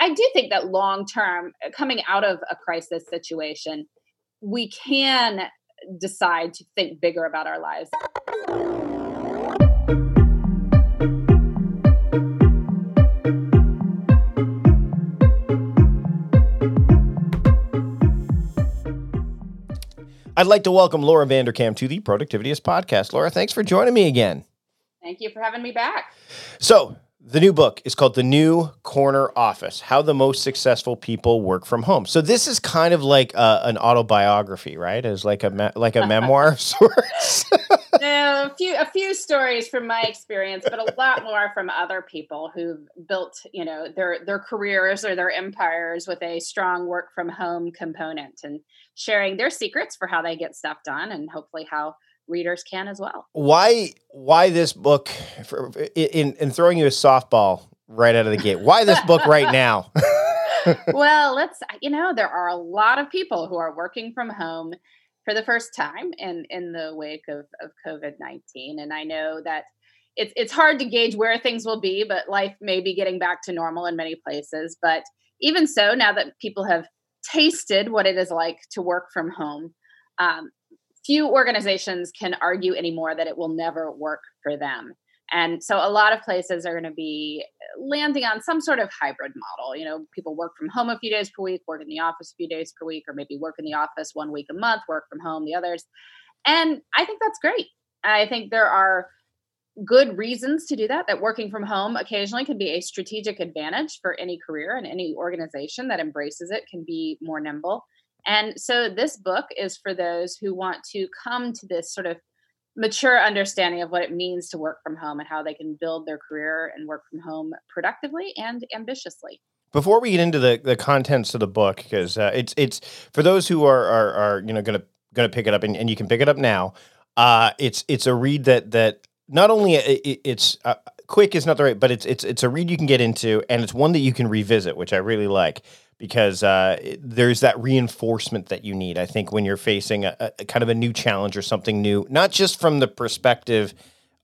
I do think that long term, uh, coming out of a crisis situation, we can decide to think bigger about our lives. I'd like to welcome Laura Vanderkam to the Productivityist podcast. Laura, thanks for joining me again. Thank you for having me back. So, the new book is called The New Corner Office How the Most Successful People Work from Home. So, this is kind of like a, an autobiography, right? As like a me- like a memoir of sorts. no, a few a few stories from my experience, but a lot more from other people who've built, you know, their their careers or their empires with a strong work from home component and sharing their secrets for how they get stuff done and hopefully how readers can as well. Why why this book for, in in throwing you a softball right out of the gate? Why this book right now? well, let's you know, there are a lot of people who are working from home for the first time in in the wake of, of COVID-19 and I know that it's it's hard to gauge where things will be, but life may be getting back to normal in many places, but even so now that people have tasted what it is like to work from home, um, few organizations can argue anymore that it will never work for them. And so a lot of places are going to be landing on some sort of hybrid model. You know, people work from home a few days per week, work in the office a few days per week, or maybe work in the office one week a month, work from home the others. And I think that's great. I think there are good reasons to do that, that working from home occasionally can be a strategic advantage for any career and any organization that embraces it can be more nimble. And so this book is for those who want to come to this sort of mature understanding of what it means to work from home and how they can build their career and work from home productively and ambitiously. Before we get into the, the contents of the book, because uh, it's it's for those who are are, are you know gonna gonna pick it up and, and you can pick it up now. Uh, it's it's a read that that not only it, it's uh, quick is not the right, but it's it's it's a read you can get into, and it's one that you can revisit, which I really like because uh, there's that reinforcement that you need. I think when you're facing a, a, kind of a new challenge or something new, not just from the perspective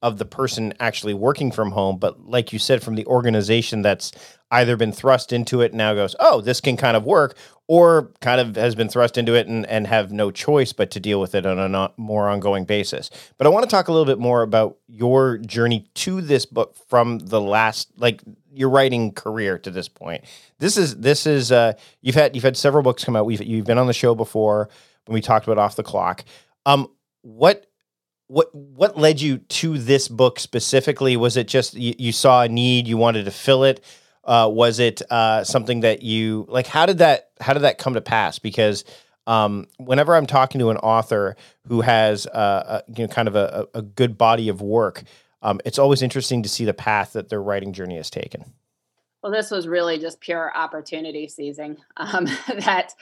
of the person actually working from home, but like you said, from the organization that's either been thrust into it and now goes, oh, this can kind of work, or kind of has been thrust into it and, and have no choice but to deal with it on a more ongoing basis. But I want to talk a little bit more about your journey to this book from the last, like your writing career to this point. This is this is uh, you've had you've had several books come out. We've you've been on the show before when we talked about off the clock. Um, what what what led you to this book specifically? Was it just you, you saw a need, you wanted to fill it? Uh, was it uh, something that you like? How did that how did that come to pass? Because um, whenever I'm talking to an author who has uh, a, you know kind of a, a good body of work, um, it's always interesting to see the path that their writing journey has taken. Well, this was really just pure opportunity seizing. Um, that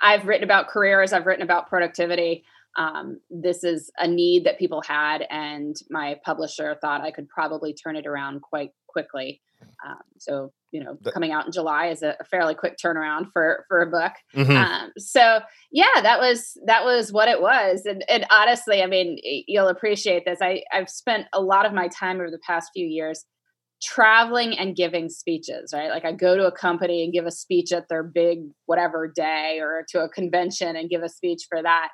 I've written about careers, I've written about productivity. Um, this is a need that people had, and my publisher thought I could probably turn it around quite quickly. Um, so you know, coming out in July is a, a fairly quick turnaround for for a book. Mm-hmm. Um, so yeah, that was that was what it was, and, and honestly, I mean, you'll appreciate this. I I've spent a lot of my time over the past few years traveling and giving speeches, right? Like I go to a company and give a speech at their big whatever day, or to a convention and give a speech for that.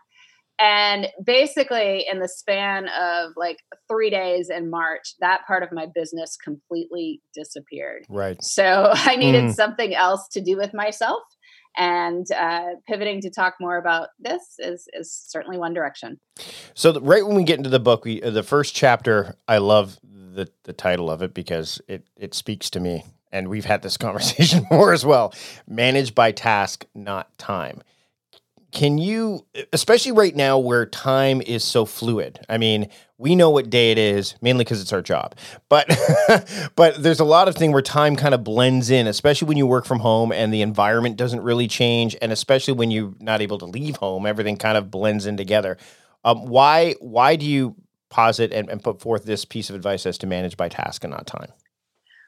And basically, in the span of like three days in March, that part of my business completely disappeared. Right. So I needed mm. something else to do with myself. And uh, pivoting to talk more about this is, is certainly one direction. So, the, right when we get into the book, we, uh, the first chapter, I love the, the title of it because it, it speaks to me. And we've had this conversation more as well. Managed by task, not time can you especially right now where time is so fluid i mean we know what day it is mainly because it's our job but but there's a lot of thing where time kind of blends in especially when you work from home and the environment doesn't really change and especially when you're not able to leave home everything kind of blends in together. Um, why why do you posit and, and put forth this piece of advice as to manage by task and not time?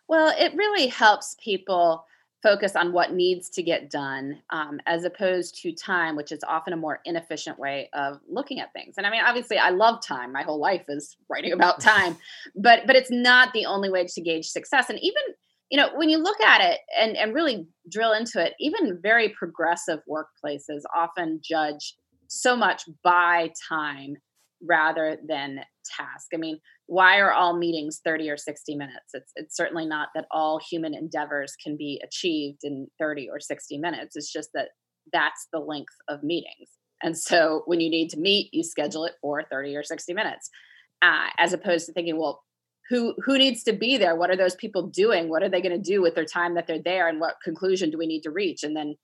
Well it really helps people focus on what needs to get done um, as opposed to time which is often a more inefficient way of looking at things. And i mean obviously i love time. My whole life is writing about time. But but it's not the only way to gauge success. And even you know, when you look at it and, and really drill into it, even very progressive workplaces often judge so much by time rather than task. I mean, why are all meetings 30 or 60 minutes? It's, it's certainly not that all human endeavors can be achieved in 30 or 60 minutes. It's just that that's the length of meetings. And so when you need to meet, you schedule it for 30 or 60 minutes, uh, as opposed to thinking, well, who who needs to be there? What are those people doing? What are they going to do with their time that they're there? And what conclusion do we need to reach? And then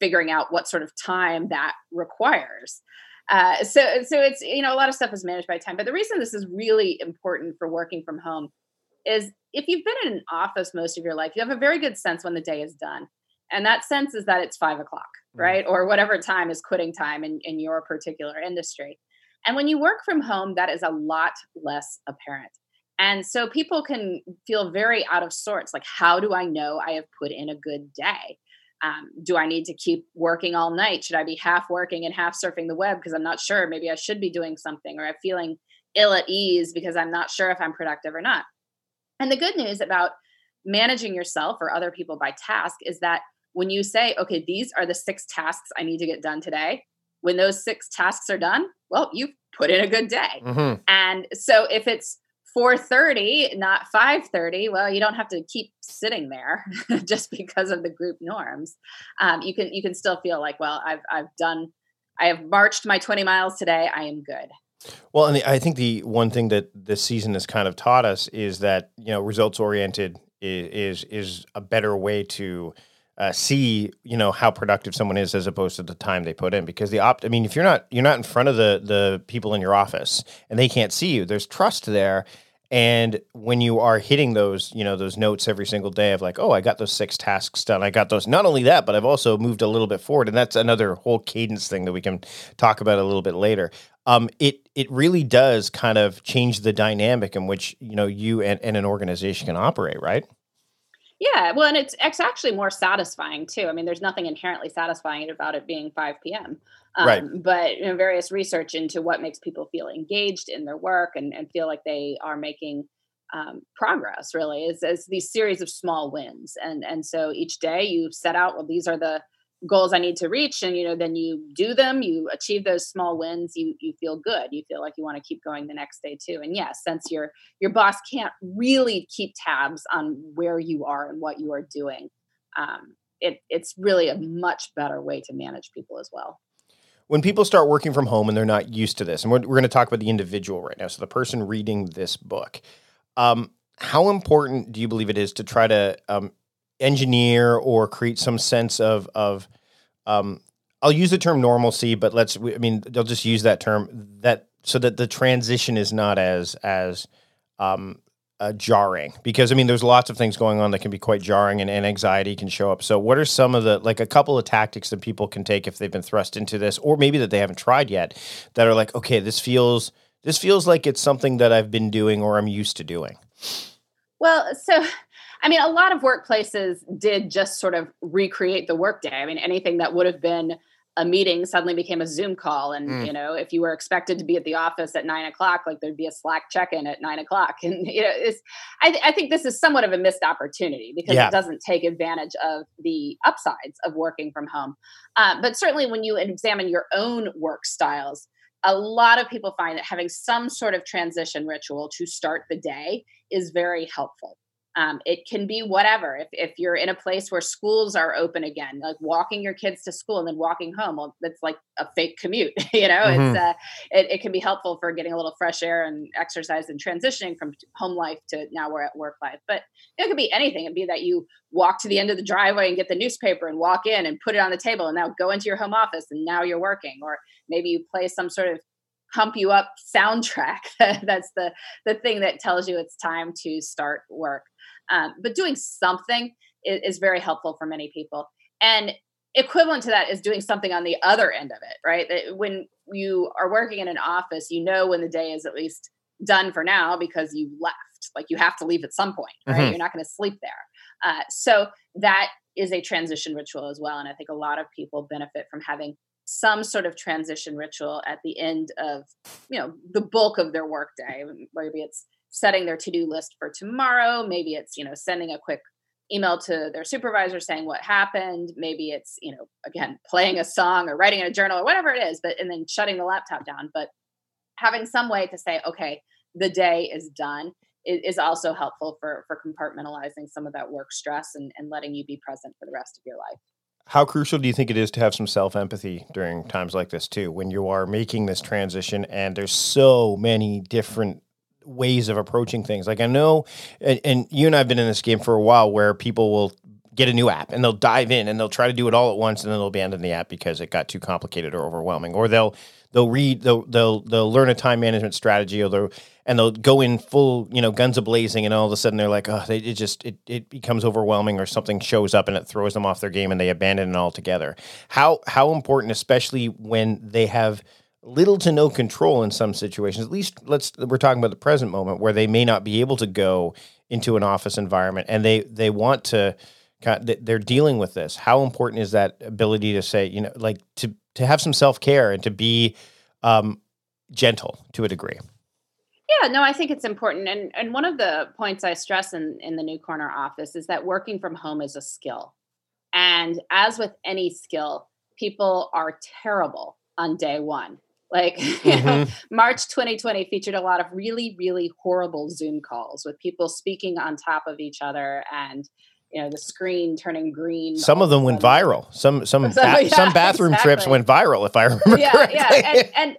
figuring out what sort of time that requires. Uh, so so it's you know a lot of stuff is managed by time. But the reason this is really important for working from home is if you've been in an office most of your life, you have a very good sense when the day is done. And that sense is that it's five o'clock, mm-hmm. right? Or whatever time is quitting time in, in your particular industry. And when you work from home, that is a lot less apparent. And so people can feel very out of sorts. Like, how do I know I have put in a good day? Um, do I need to keep working all night? Should I be half working and half surfing the web because I'm not sure? Maybe I should be doing something, or I'm feeling ill at ease because I'm not sure if I'm productive or not. And the good news about managing yourself or other people by task is that when you say, okay, these are the six tasks I need to get done today, when those six tasks are done, well, you've put in a good day. Mm-hmm. And so if it's 4:30 not 5:30 well you don't have to keep sitting there just because of the group norms. Um, you can you can still feel like well I've I've done I have marched my 20 miles today. I am good. Well and I think the one thing that this season has kind of taught us is that you know results oriented is is, is a better way to uh, see you know how productive someone is as opposed to the time they put in. Because the opt I mean if you're not you're not in front of the the people in your office and they can't see you there's trust there and when you are hitting those, you know, those notes every single day of like, oh, I got those six tasks done. I got those. Not only that, but I've also moved a little bit forward, and that's another whole cadence thing that we can talk about a little bit later. Um, it it really does kind of change the dynamic in which you know you and, and an organization can operate, right? Yeah, well, and it's it's actually more satisfying too. I mean, there's nothing inherently satisfying about it being 5 p.m. Um, right. But you know, various research into what makes people feel engaged in their work and, and feel like they are making um, progress. Really, is, these series of small wins, and and so each day you set out. Well, these are the goals I need to reach, and you know, then you do them. You achieve those small wins. You you feel good. You feel like you want to keep going the next day too. And yes, since your your boss can't really keep tabs on where you are and what you are doing. Um, it, it's really a much better way to manage people as well when people start working from home and they're not used to this, and we're, we're going to talk about the individual right now, so the person reading this book, um, how important do you believe it is to try to um, engineer or create some sense of of um, I'll use the term normalcy, but let's I mean they'll just use that term that so that the transition is not as as um, uh, jarring because I mean, there's lots of things going on that can be quite jarring and, and, anxiety can show up. So, what are some of the like a couple of tactics that people can take if they've been thrust into this, or maybe that they haven't tried yet, that are like, okay, this feels this feels like it's something that I've been doing or I'm used to doing. Well, so I mean, a lot of workplaces did just sort of recreate the workday. I mean, anything that would have been a meeting suddenly became a Zoom call. And, mm. you know, if you were expected to be at the office at nine o'clock, like there'd be a Slack check in at nine o'clock. And, you know, it's, I, th- I think this is somewhat of a missed opportunity because yeah. it doesn't take advantage of the upsides of working from home. Uh, but certainly when you examine your own work styles, a lot of people find that having some sort of transition ritual to start the day is very helpful. Um, it can be whatever. If, if you're in a place where schools are open again, like walking your kids to school and then walking home, well, that's like a fake commute. you know, mm-hmm. it's uh, it, it can be helpful for getting a little fresh air and exercise and transitioning from home life to now we're at work life. But it could be anything. It'd be that you walk to the end of the driveway and get the newspaper and walk in and put it on the table and now go into your home office and now you're working. Or maybe you play some sort of pump you up soundtrack. that's the the thing that tells you it's time to start work. Um, but doing something is, is very helpful for many people. And equivalent to that is doing something on the other end of it, right? That when you are working in an office, you know when the day is at least done for now because you left. Like you have to leave at some point, right? Mm-hmm. You're not going to sleep there. Uh, so that is a transition ritual as well. And I think a lot of people benefit from having some sort of transition ritual at the end of, you know, the bulk of their workday. Maybe it's setting their to-do list for tomorrow maybe it's you know sending a quick email to their supervisor saying what happened maybe it's you know again playing a song or writing in a journal or whatever it is but and then shutting the laptop down but having some way to say okay the day is done is also helpful for for compartmentalizing some of that work stress and, and letting you be present for the rest of your life how crucial do you think it is to have some self empathy during times like this too when you are making this transition and there's so many different ways of approaching things? Like i know and, and you and i've been in this game for a while where people will get a new app and they'll dive in and they'll try to do it all at once and then they'll abandon the app because it got too complicated or overwhelming. Or they'll they'll read they'll they'll, they'll learn a time management strategy or they'll and they'll go in full you know guns a blazing and all of a sudden they're like oh they, it just it, it becomes overwhelming or something shows up and it throws them off their game and they abandon it altogether. How how important especially when they have little to no control in some situations at least let's we're talking about the present moment where they may not be able to go into an office environment and they they want to they're dealing with this. How important is that ability to say, you know, like to to have some self care and to be um, gentle to a degree? Yeah, no, I think it's important. And and one of the points I stress in in the New Corner office is that working from home is a skill. And as with any skill, people are terrible on day one. Like mm-hmm. you know, mm-hmm. March 2020 featured a lot of really, really horrible Zoom calls with people speaking on top of each other and you know the screen turning green. Some of them went viral. Some some so, ba- yeah, some bathroom exactly. trips went viral, if I remember yeah, correctly. Yeah, and, and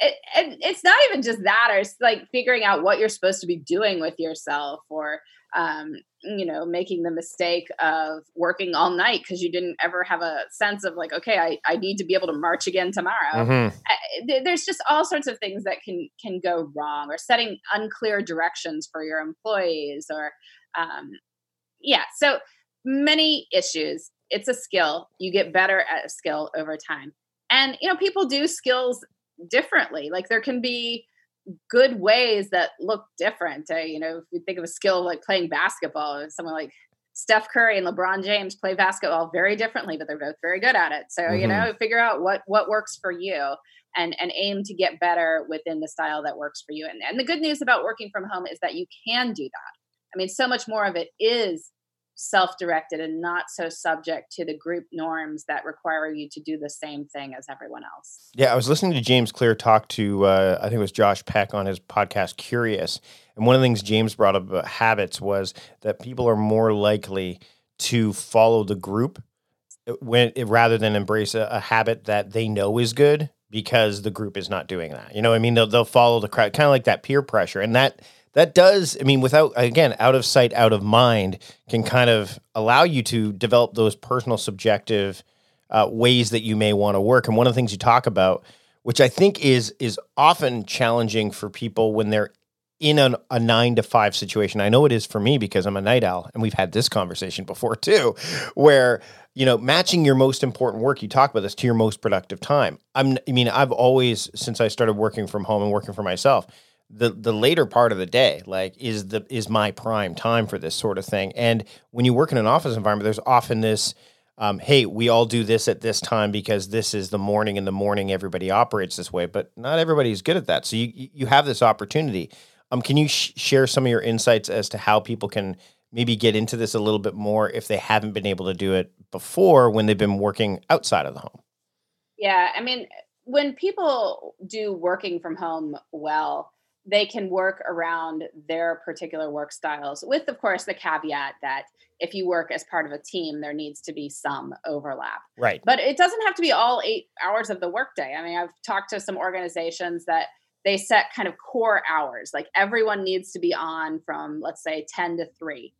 it, and it's not even just that, or it's like figuring out what you're supposed to be doing with yourself, or um, you know, making the mistake of working all night because you didn't ever have a sense of like, okay, I, I need to be able to march again tomorrow. Mm-hmm. There's just all sorts of things that can can go wrong, or setting unclear directions for your employees, or um, yeah, so many issues. It's a skill. You get better at a skill over time. And, you know, people do skills differently. Like there can be good ways that look different. Uh, you know, if you think of a skill like playing basketball, someone like Steph Curry and LeBron James play basketball very differently, but they're both very good at it. So, mm-hmm. you know, figure out what what works for you and and aim to get better within the style that works for you. And and the good news about working from home is that you can do that. I mean, so much more of it is self-directed and not so subject to the group norms that require you to do the same thing as everyone else. Yeah, I was listening to James Clear talk to uh, I think it was Josh Peck on his podcast Curious, and one of the things James brought up about habits was that people are more likely to follow the group uh, when rather than embrace a, a habit that they know is good because the group is not doing that. You know, I mean, they'll they'll follow the crowd, kind of like that peer pressure, and that that does i mean without again out of sight out of mind can kind of allow you to develop those personal subjective uh, ways that you may want to work. And one of the things you talk about which i think is is often challenging for people when they're in an, a nine to five situation. I know it is for me because i'm a night owl and we've had this conversation before too where you know matching your most important work you talk about this to your most productive time. I'm i mean i've always since i started working from home and working for myself the the later part of the day like is the is my prime time for this sort of thing. And when you work in an office environment there's often this um, hey we all do this at this time because this is the morning in the morning everybody operates this way but not everybody's good at that. So you you have this opportunity. Um, can you sh- share some of your insights as to how people can maybe get into this a little bit more if they haven't been able to do it before when they've been working outside of the home? Yeah i mean when people do working from home well they can work around their particular work styles with of course the caveat that if you work as part of a team there needs to be some overlap. Right. But it doesn't have to be all eight hours of the workday. I mean i've talked to some organizations that they set kind of core hours like everyone needs to be on from let's say 10 to 3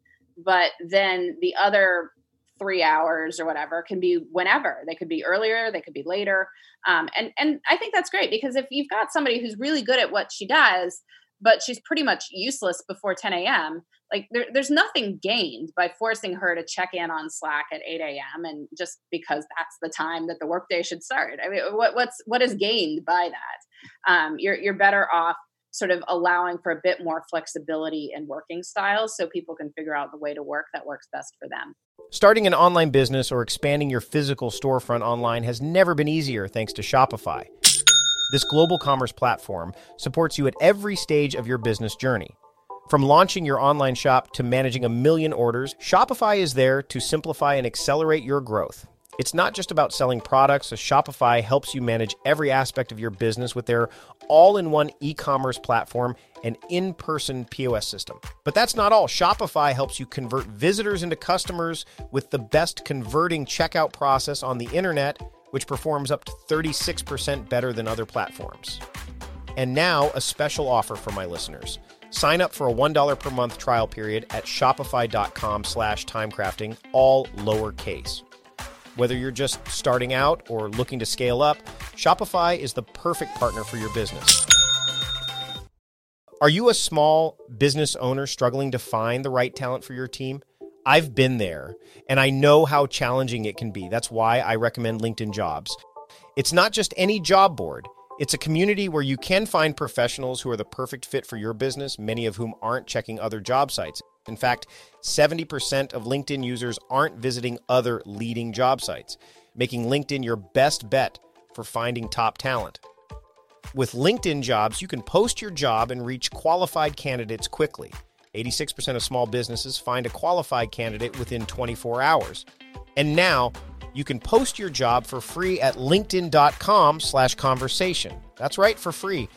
but then the other three hours or whatever can be whenever. They could be earlier they could be later. Um, and and i think that's great because if you've got somebody who's really good at what she does but she's pretty much useless before 10 a.m like there, there's nothing gained by forcing her to check in on slack at 8 a.m and just because that's the time that the workday should start. I mean what, what's what is gained by that? Um, you're, you're better off sort of allowing for a bit more flexibility in working styles so people can figure out the way to work that works best for them. Starting an online business or expanding your physical storefront online has never been easier thanks to Shopify. This global commerce platform supports you at every stage of your business journey From launching your online shop to managing a million orders, Shopify is there to simplify and accelerate your growth. It's not just about selling products, so Shopify helps you manage every aspect of your business with their all in one e commerce platform and in person POS system. But that's not all. Shopify helps you convert visitors into customers with the best converting checkout process on the internet, which performs up to 36% better than other platforms. And now, a special offer for my listeners. Sign up for a $1 per month trial period at shopify.com slash timecrafting, all lowercase. Whether you're just starting out or looking to scale up, Shopify is the perfect partner for your business. Are you a small business owner struggling to find the right talent for your team? I've been there and I know how challenging it can be. That's why I recommend LinkedIn Jobs. It's not just any job board. It's a community where you can find professionals who are the perfect fit for your business, many of whom aren't checking other job sites. In fact, 70% of LinkedIn users aren't visiting other leading job sites, making LinkedIn your best bet for finding top talent. With LinkedIn jobs, you can post your job and reach qualified candidates quickly. 86% of small businesses find a qualified candidate within 24 hours. And now, you can post your job for free at linkedin.com slash conversation. That's right, for free.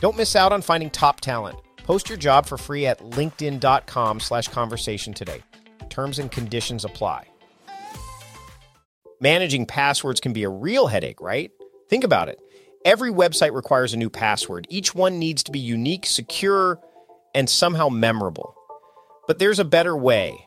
Don't miss out on finding top talent. Post your job for free at linkedin.com slash conversation today. Terms and conditions apply. Managing passwords can be a real headache, right? Think about it. Every website requires a new password. Each one needs to be unique, secure, and somehow memorable. But there's a better way.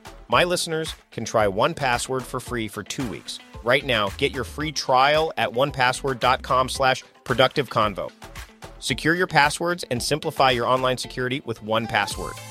my listeners can try 1Password for free for two weeks. Right now, get your free trial at onepassword.com slash productive convo. Secure your passwords and simplify your online security with 1Password.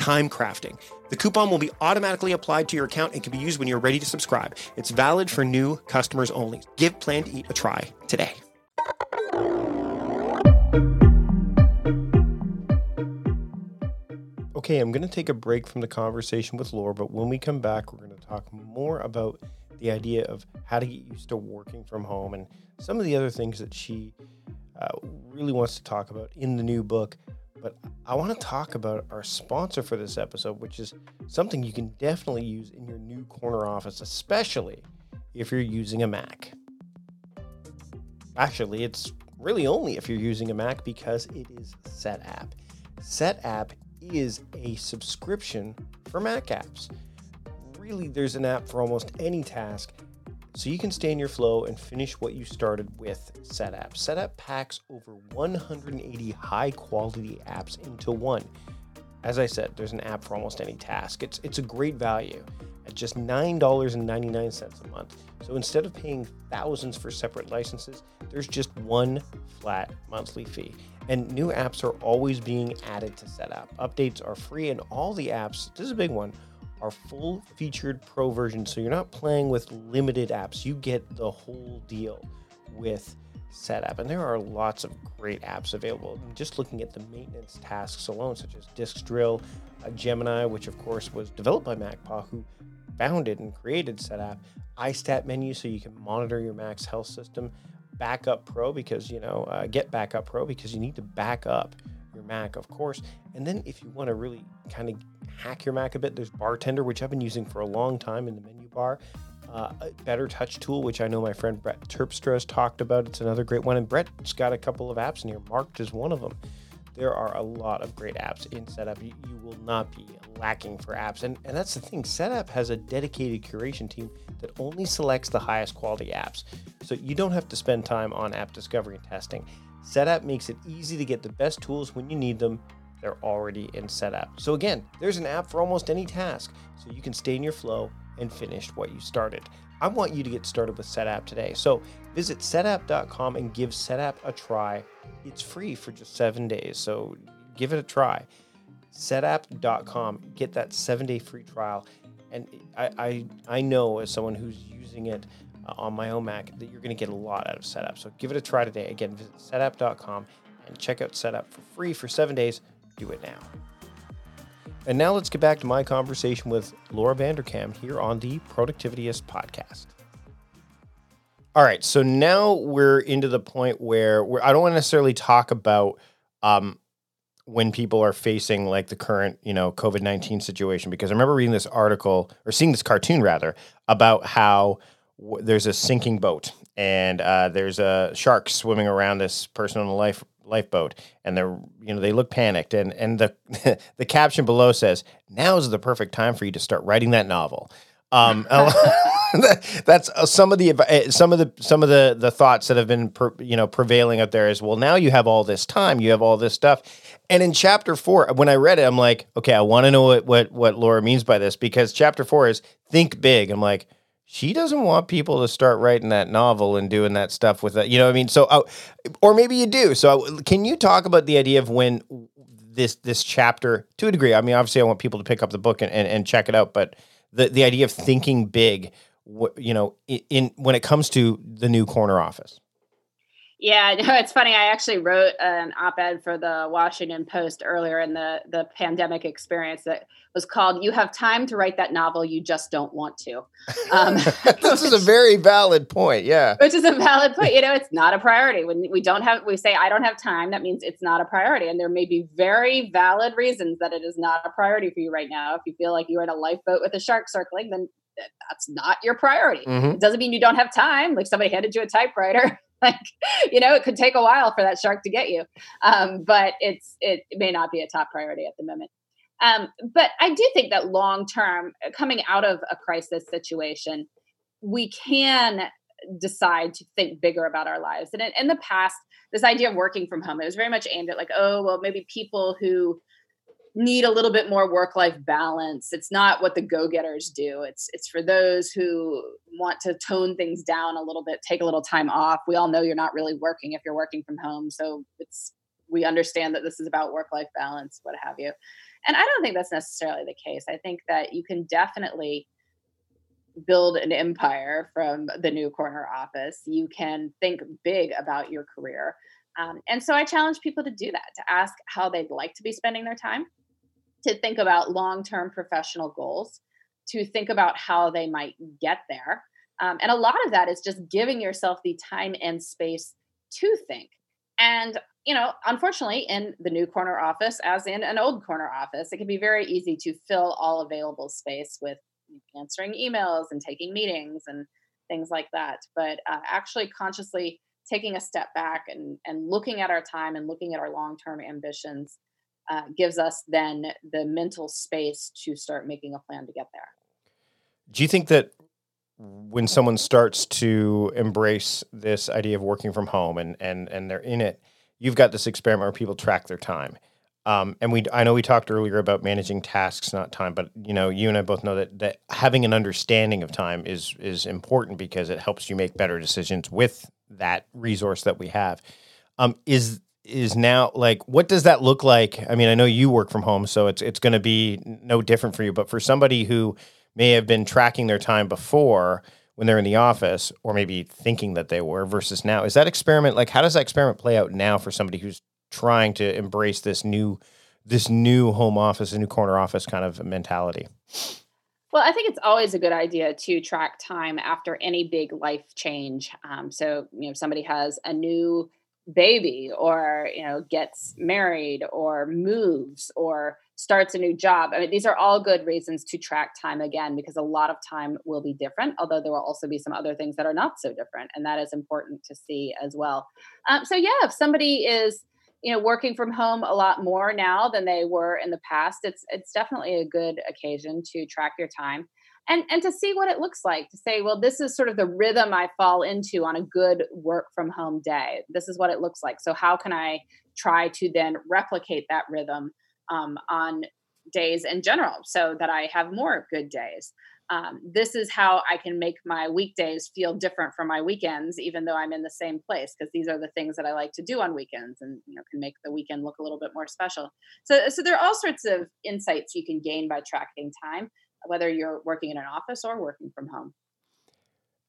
The coupon will be automatically applied to your account and can be used when you're ready to subscribe. It's valid for new customers only. Give Plan to Eat a try today. Okay, I'm going to take a break from the conversation with Laura, but when we come back, we're going to talk more about the idea of how to get used to working from home and some of the other things that she uh, really wants to talk about in the new book. But I want to talk about our sponsor for this episode, which is something you can definitely use in your new corner office, especially if you're using a Mac. Actually, it's really only if you're using a Mac because it is SetApp. SetApp is a subscription for Mac apps. Really, there's an app for almost any task so you can stay in your flow and finish what you started with SetApp. SetApp packs over 180 high quality apps into one. As I said, there's an app for almost any task. It's it's a great value at just $9.99 a month. So instead of paying thousands for separate licenses, there's just one flat monthly fee. And new apps are always being added to SetApp. Updates are free and all the apps, this is a big one, are full featured pro version. So you're not playing with limited apps. You get the whole deal with SetApp. And there are lots of great apps available. Just looking at the maintenance tasks alone, such as Disk Drill, uh, Gemini, which of course was developed by MacPaw, who founded and created SetApp, iStat menu, so you can monitor your Mac's health system. Backup Pro because, you know, uh, get Backup Pro because you need to back up your Mac, of course. And then if you want to really kind of hack your Mac a bit, there's Bartender, which I've been using for a long time in the menu bar. Uh, BetterTouchTool, which I know my friend Brett Terpstra has talked about. It's another great one. And Brett's got a couple of apps in here, marked as one of them. There are a lot of great apps in Setapp. You, you will not be lacking for apps. And, and that's the thing, Setapp has a dedicated curation team that only selects the highest quality apps. So you don't have to spend time on app discovery and testing. Setapp makes it easy to get the best tools when you need them. They're already in Setapp. So again, there's an app for almost any task, so you can stay in your flow and finish what you started. I want you to get started with Setapp today. So visit setapp.com and give Setapp a try. It's free for just seven days, so give it a try. Setapp.com, get that seven day free trial. And I, I, I know as someone who's using it uh, on my own Mac that you're going to get a lot out of Setapp. So give it a try today. Again, visit setapp.com and check out Setapp for free for seven days. Do it now. And now let's get back to my conversation with Laura Vanderkam here on the Productivityist podcast. All right, so now we're into the point where I don't want to necessarily talk about um, when people are facing like the current, you know, COVID nineteen situation because I remember reading this article or seeing this cartoon rather about how w- there's a sinking boat and uh, there's a shark swimming around this person on a life lifeboat and they're you know they look panicked and and the the caption below says now is the perfect time for you to start writing that novel um, that's uh, some of the uh, some of the some of the the thoughts that have been per, you know prevailing out there is well now you have all this time you have all this stuff and in chapter four when i read it i'm like okay i want to know what, what what laura means by this because chapter four is think big i'm like she doesn't want people to start writing that novel and doing that stuff with that. You know what I mean? So, uh, or maybe you do. So, can you talk about the idea of when this this chapter, to a degree? I mean, obviously, I want people to pick up the book and, and, and check it out, but the the idea of thinking big, you know, in, in when it comes to the new corner office. Yeah, no, it's funny. I actually wrote an op-ed for the Washington Post earlier in the the pandemic experience that was called "You Have Time to Write That Novel You Just Don't Want to." Um, this is a very valid point. Yeah, which is a valid point. You know, it's not a priority when we don't have. We say I don't have time. That means it's not a priority, and there may be very valid reasons that it is not a priority for you right now. If you feel like you're in a lifeboat with a shark circling, then that's not your priority. Mm-hmm. It doesn't mean you don't have time. Like somebody handed you a typewriter like you know it could take a while for that shark to get you um, but it's it, it, may not be a top priority at the moment um, but i do think that long term coming out of a crisis situation we can decide to think bigger about our lives and in, in the past this idea of working from home it was very much aimed at like oh well maybe people who need a little bit more work life balance. It's not what the go-getters do. It's it's for those who want to tone things down a little bit, take a little time off. We all know you're not really working if you're working from home, so it's we understand that this is about work life balance, what have you. And I don't think that's necessarily the case. I think that you can definitely build an empire from the new corner office. You can think big about your career. Um, and so I challenge people to do that, to ask how they'd like to be spending their time to think about long term professional goals, to think about how they might get there. Um, and a lot of that is just giving yourself the time and space to think. And, you know, unfortunately, in the new corner office, as in an old corner office, it can be very easy to fill all available space with answering emails and taking meetings and things like that. But uh, actually, consciously taking a step back and, and looking at our time and looking at our long term ambitions uh, gives us then the mental space to start making a plan to get there. Do you think that when someone starts to embrace this idea of working from home and and and they're in it, you've got this experiment where people track their time. Um, and we, I know we talked earlier about managing tasks, not time, but you know, you and I both know that that having an understanding of time is is important because it helps you make better decisions with that resource that we have. Um, is is now like what does that look like i mean i know you work from home so it's it's going to be no different for you but for somebody who may have been tracking their time before when they're in the office or maybe thinking that they were versus now is that experiment like how does that experiment play out now for somebody who's trying to embrace this new this new home office a new corner office kind of mentality Well, I think it's always a good idea to track time after any big life change. Um, so, you know, somebody has a new baby or, you know, gets married or moves or starts a new job. I mean, these are all good reasons to track time again because a lot of time will be different, although there will also be some other things that are not so different. And that is important to see as well. Um, so, yeah, if somebody is, you know working from home a lot more now than they were in the past it's it's definitely a good occasion to track your time and and to see what it looks like to say well this is sort of the rhythm i fall into on a good work from home day this is what it looks like so how can i try to then replicate that rhythm um, on days in general so that i have more good days um, this is how I can make my weekdays feel different from my weekends, even though I'm in the same place, because these are the things that I like to do on weekends, and you know can make the weekend look a little bit more special. So, so there are all sorts of insights you can gain by tracking time, whether you're working in an office or working from home.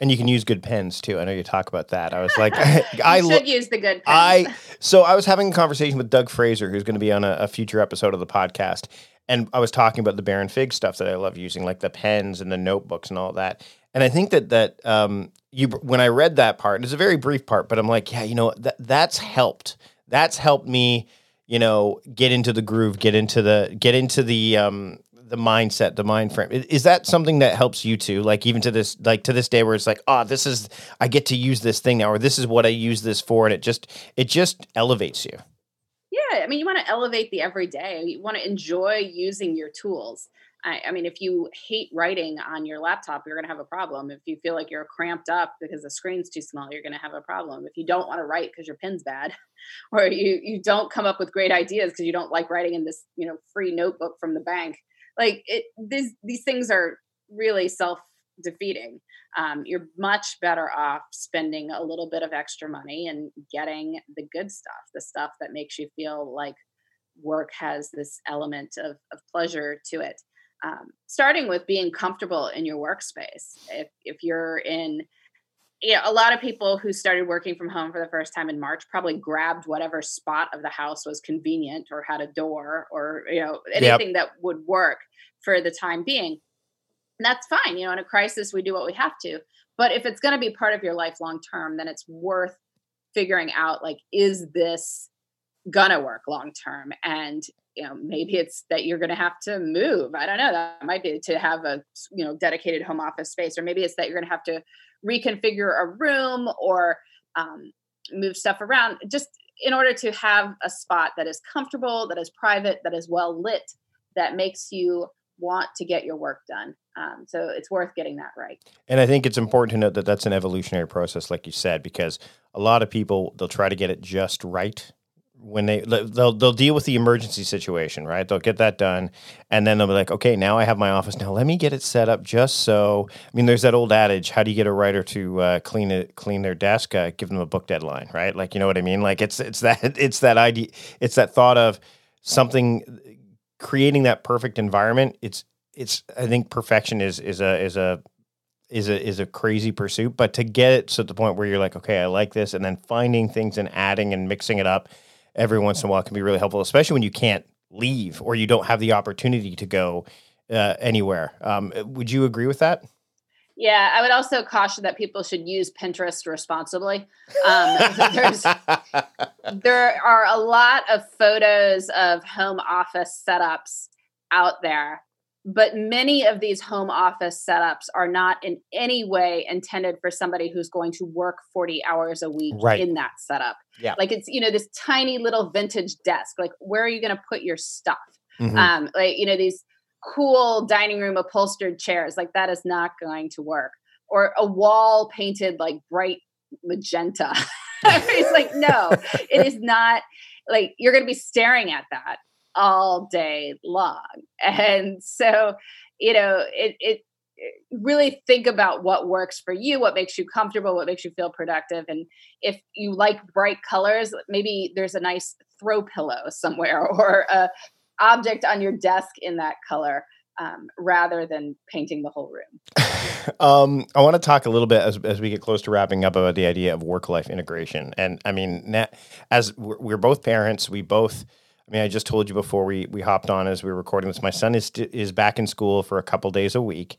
And you can use good pens too. I know you talk about that. I was like, I should use the good. Pens. I so I was having a conversation with Doug Fraser, who's going to be on a, a future episode of the podcast, and I was talking about the Baron Fig stuff that I love using, like the pens and the notebooks and all that. And I think that that um, you when I read that part, it's a very brief part, but I'm like, yeah, you know, that that's helped. That's helped me, you know, get into the groove, get into the get into the um, the mindset, the mind frame. Is that something that helps you too? Like even to this, like to this day, where it's like, oh, this is I get to use this thing now, or this is what I use this for, and it just it just elevates you. Yeah, I mean, you want to elevate the everyday. You want to enjoy using your tools. I, I, mean, if you hate writing on your laptop, you're going to have a problem. If you feel like you're cramped up because the screen's too small, you're going to have a problem. If you don't want to write because your pen's bad, or you you don't come up with great ideas because you don't like writing in this you know free notebook from the bank, like it, these these things are really self defeating. Um, you're much better off spending a little bit of extra money and getting the good stuff, the stuff that makes you feel like work has this element of, of pleasure to it. Um, starting with being comfortable in your workspace. If, if you're in, you know, a lot of people who started working from home for the first time in March probably grabbed whatever spot of the house was convenient or had a door or, you know, anything yep. that would work for the time being and that's fine. You know, in a crisis, we do what we have to. But if it's going to be part of your life long term, then it's worth figuring out like, is this gonna work long term? And you know, maybe it's that you're going to have to move. I don't know. That might be to have a you know dedicated home office space, or maybe it's that you're going to have to reconfigure a room or um, move stuff around. Just in order to have a spot that is comfortable, that is private, that is well lit, that makes you want to get your work done. Um, so it's worth getting that right. And I think it's important to note that that's an evolutionary process, like you said, because a lot of people they'll try to get it just right when they they'll they'll deal with the emergency situation, right? They'll get that done, and then they'll be like, okay, now I have my office. Now let me get it set up just so. I mean, there's that old adage: how do you get a writer to uh, clean it, clean their desk? Uh, give them a book deadline, right? Like you know what I mean? Like it's it's that it's that idea, it's that thought of something creating that perfect environment. It's it's I think perfection is is a is a is a is a crazy pursuit, but to get it to the point where you're like, okay, I like this, and then finding things and adding and mixing it up every once in a while can be really helpful, especially when you can't leave or you don't have the opportunity to go uh, anywhere. Um, would you agree with that? Yeah, I would also caution that people should use Pinterest responsibly. Um, there are a lot of photos of home office setups out there but many of these home office setups are not in any way intended for somebody who's going to work 40 hours a week right. in that setup. Yeah. Like it's, you know, this tiny little vintage desk. Like, where are you going to put your stuff? Mm-hmm. Um, like, you know, these cool dining room upholstered chairs, like that is not going to work. Or a wall painted like bright magenta. it's like, no, it is not like you're going to be staring at that all day long. And so, you know, it, it, really think about what works for you, what makes you comfortable, what makes you feel productive. And if you like bright colors, maybe there's a nice throw pillow somewhere or a object on your desk in that color. Um, rather than painting the whole room. um, I want to talk a little bit as, as we get close to wrapping up about the idea of work life integration. And I mean, as we're, we're both parents, we both I mean, I just told you before we we hopped on as we were recording this. My son is is back in school for a couple days a week.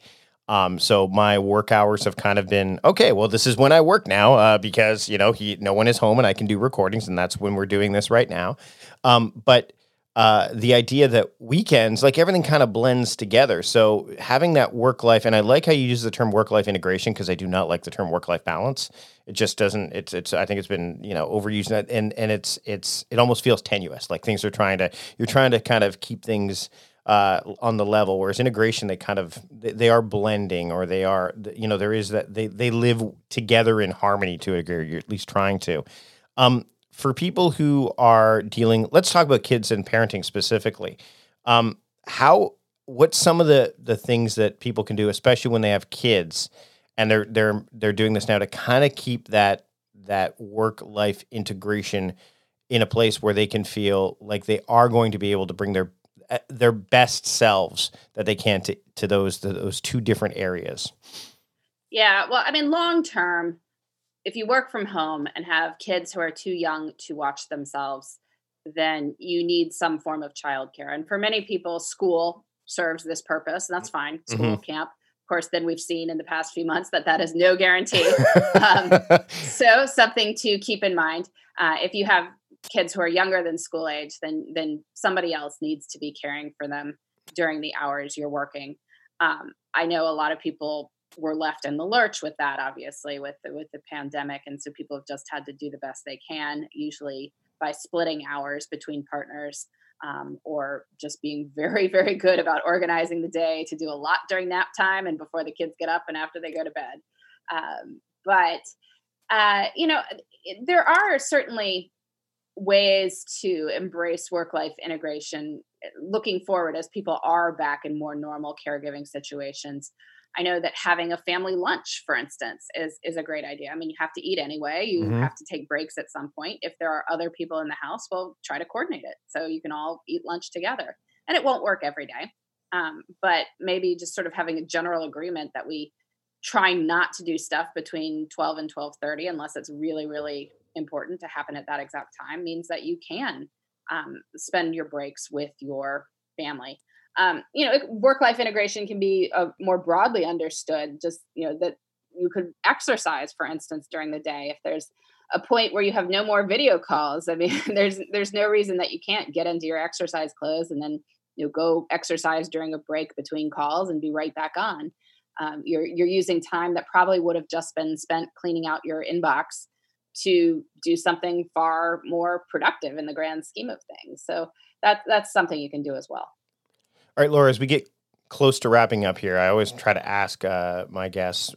Um, so my work hours have kind of been okay. Well, this is when I work now uh, because you know he no one is home and I can do recordings, and that's when we're doing this right now. Um, but uh, the idea that weekends, like everything kind of blends together. So having that work life, and I like how you use the term work life integration because I do not like the term work life balance. It just doesn't. It's it's. I think it's been you know overused, and and it's it's it almost feels tenuous. Like things are trying to you're trying to kind of keep things uh, on the level. Whereas integration, they kind of they, they, are blending, or they are you know there is that they they live together in harmony to a degree. You're at least trying to. Um, for people who are dealing, let's talk about kids and parenting specifically. Um, how what's some of the the things that people can do, especially when they have kids, and they're they're they're doing this now to kind of keep that that work life integration in a place where they can feel like they are going to be able to bring their uh, their best selves that they can to, to those to those two different areas. Yeah, well, I mean, long term, if you work from home and have kids who are too young to watch themselves, then you need some form of childcare. And for many people, school serves this purpose, and that's fine. School, mm-hmm. camp. Of course, then we've seen in the past few months that that is no guarantee. um, so, something to keep in mind. Uh, if you have kids who are younger than school age, then then somebody else needs to be caring for them during the hours you're working. Um, I know a lot of people were left in the lurch with that obviously with the, with the pandemic and so people have just had to do the best they can usually by splitting hours between partners um, or just being very very good about organizing the day to do a lot during nap time and before the kids get up and after they go to bed. Um, but uh, you know there are certainly ways to embrace work life integration eh, looking forward as people are back in more normal caregiving situations I know that having a family lunch, for instance, is is a great idea. I mean, you have to eat anyway. You mm-hmm. have to take breaks at some point. If there are other people in the house, well, try to coordinate it so you can all eat lunch together. And it won't work every day, um, but maybe just sort of having a general agreement that we try not to do stuff between 12 and 12:30 unless it's really really important to happen at that exact time means that you can um, spend your breaks with your family um, you know, work life integration can be uh, more broadly understood. Just you know that you could exercise, for instance, during the day. If there's a point where you have no more video calls, I mean, there's there's no reason that you can't get into your exercise clothes and then you know go exercise during a break between calls and be right back on. Um, you're you're using time that probably would have just been spent cleaning out your inbox to do something far more productive in the grand scheme of things. So that that's something you can do as well. All right, Laura, as we get close to wrapping up here, I always try to ask uh, my guests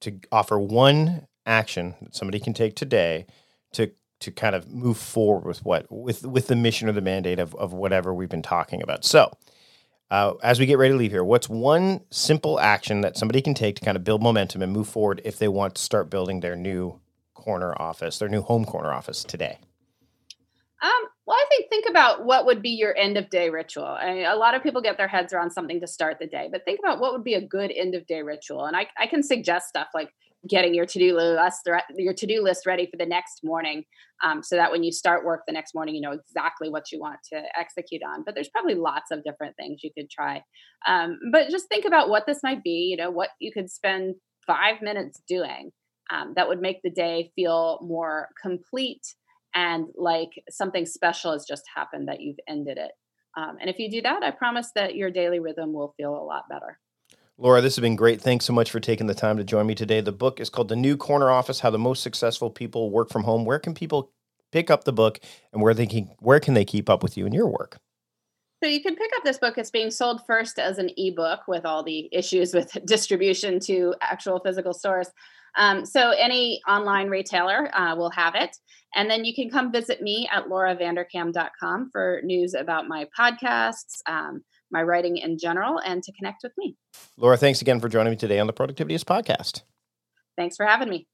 to offer one action that somebody can take today to to kind of move forward with what with with the mission or the mandate of of whatever we've been talking about. So, uh, as we get ready to leave here, what's one simple action that somebody can take to kind of build momentum and move forward if they want to start building their new corner office, their new home corner office today? Um, well, I think think about what would be your end of day ritual. I mean, a lot of people get their heads around something to start the day, but think about what would be a good end of day ritual. And I, I can suggest stuff like getting your to do list your to do list ready for the next morning, um, so that when you start work the next morning, you know exactly what you want to execute on. But there's probably lots of different things you could try. Um, but just think about what this might be. You know, what you could spend five minutes doing um, that would make the day feel more complete and like something special has just happened that you've ended it. Um, and if you do that, I promise that your daily rhythm will feel a lot better. Laura, this has been great. Thanks so much for taking the time to join me today. The book is called The New Corner Office: How the Most Successful People Work from Home. Where can people pick up the book, and where they can where can they keep up with you and your work? So you can pick up this book. It's being sold first as an ebook with all the issues with distribution to actual physical stores. Um, so any online retailer uh, will have it. And then you can come visit me at lauravanderkam.com for news about my podcasts, um, my writing in general, and to connect with me. Laura, thanks again for joining me today on the Productivityist podcast. Thanks for having me.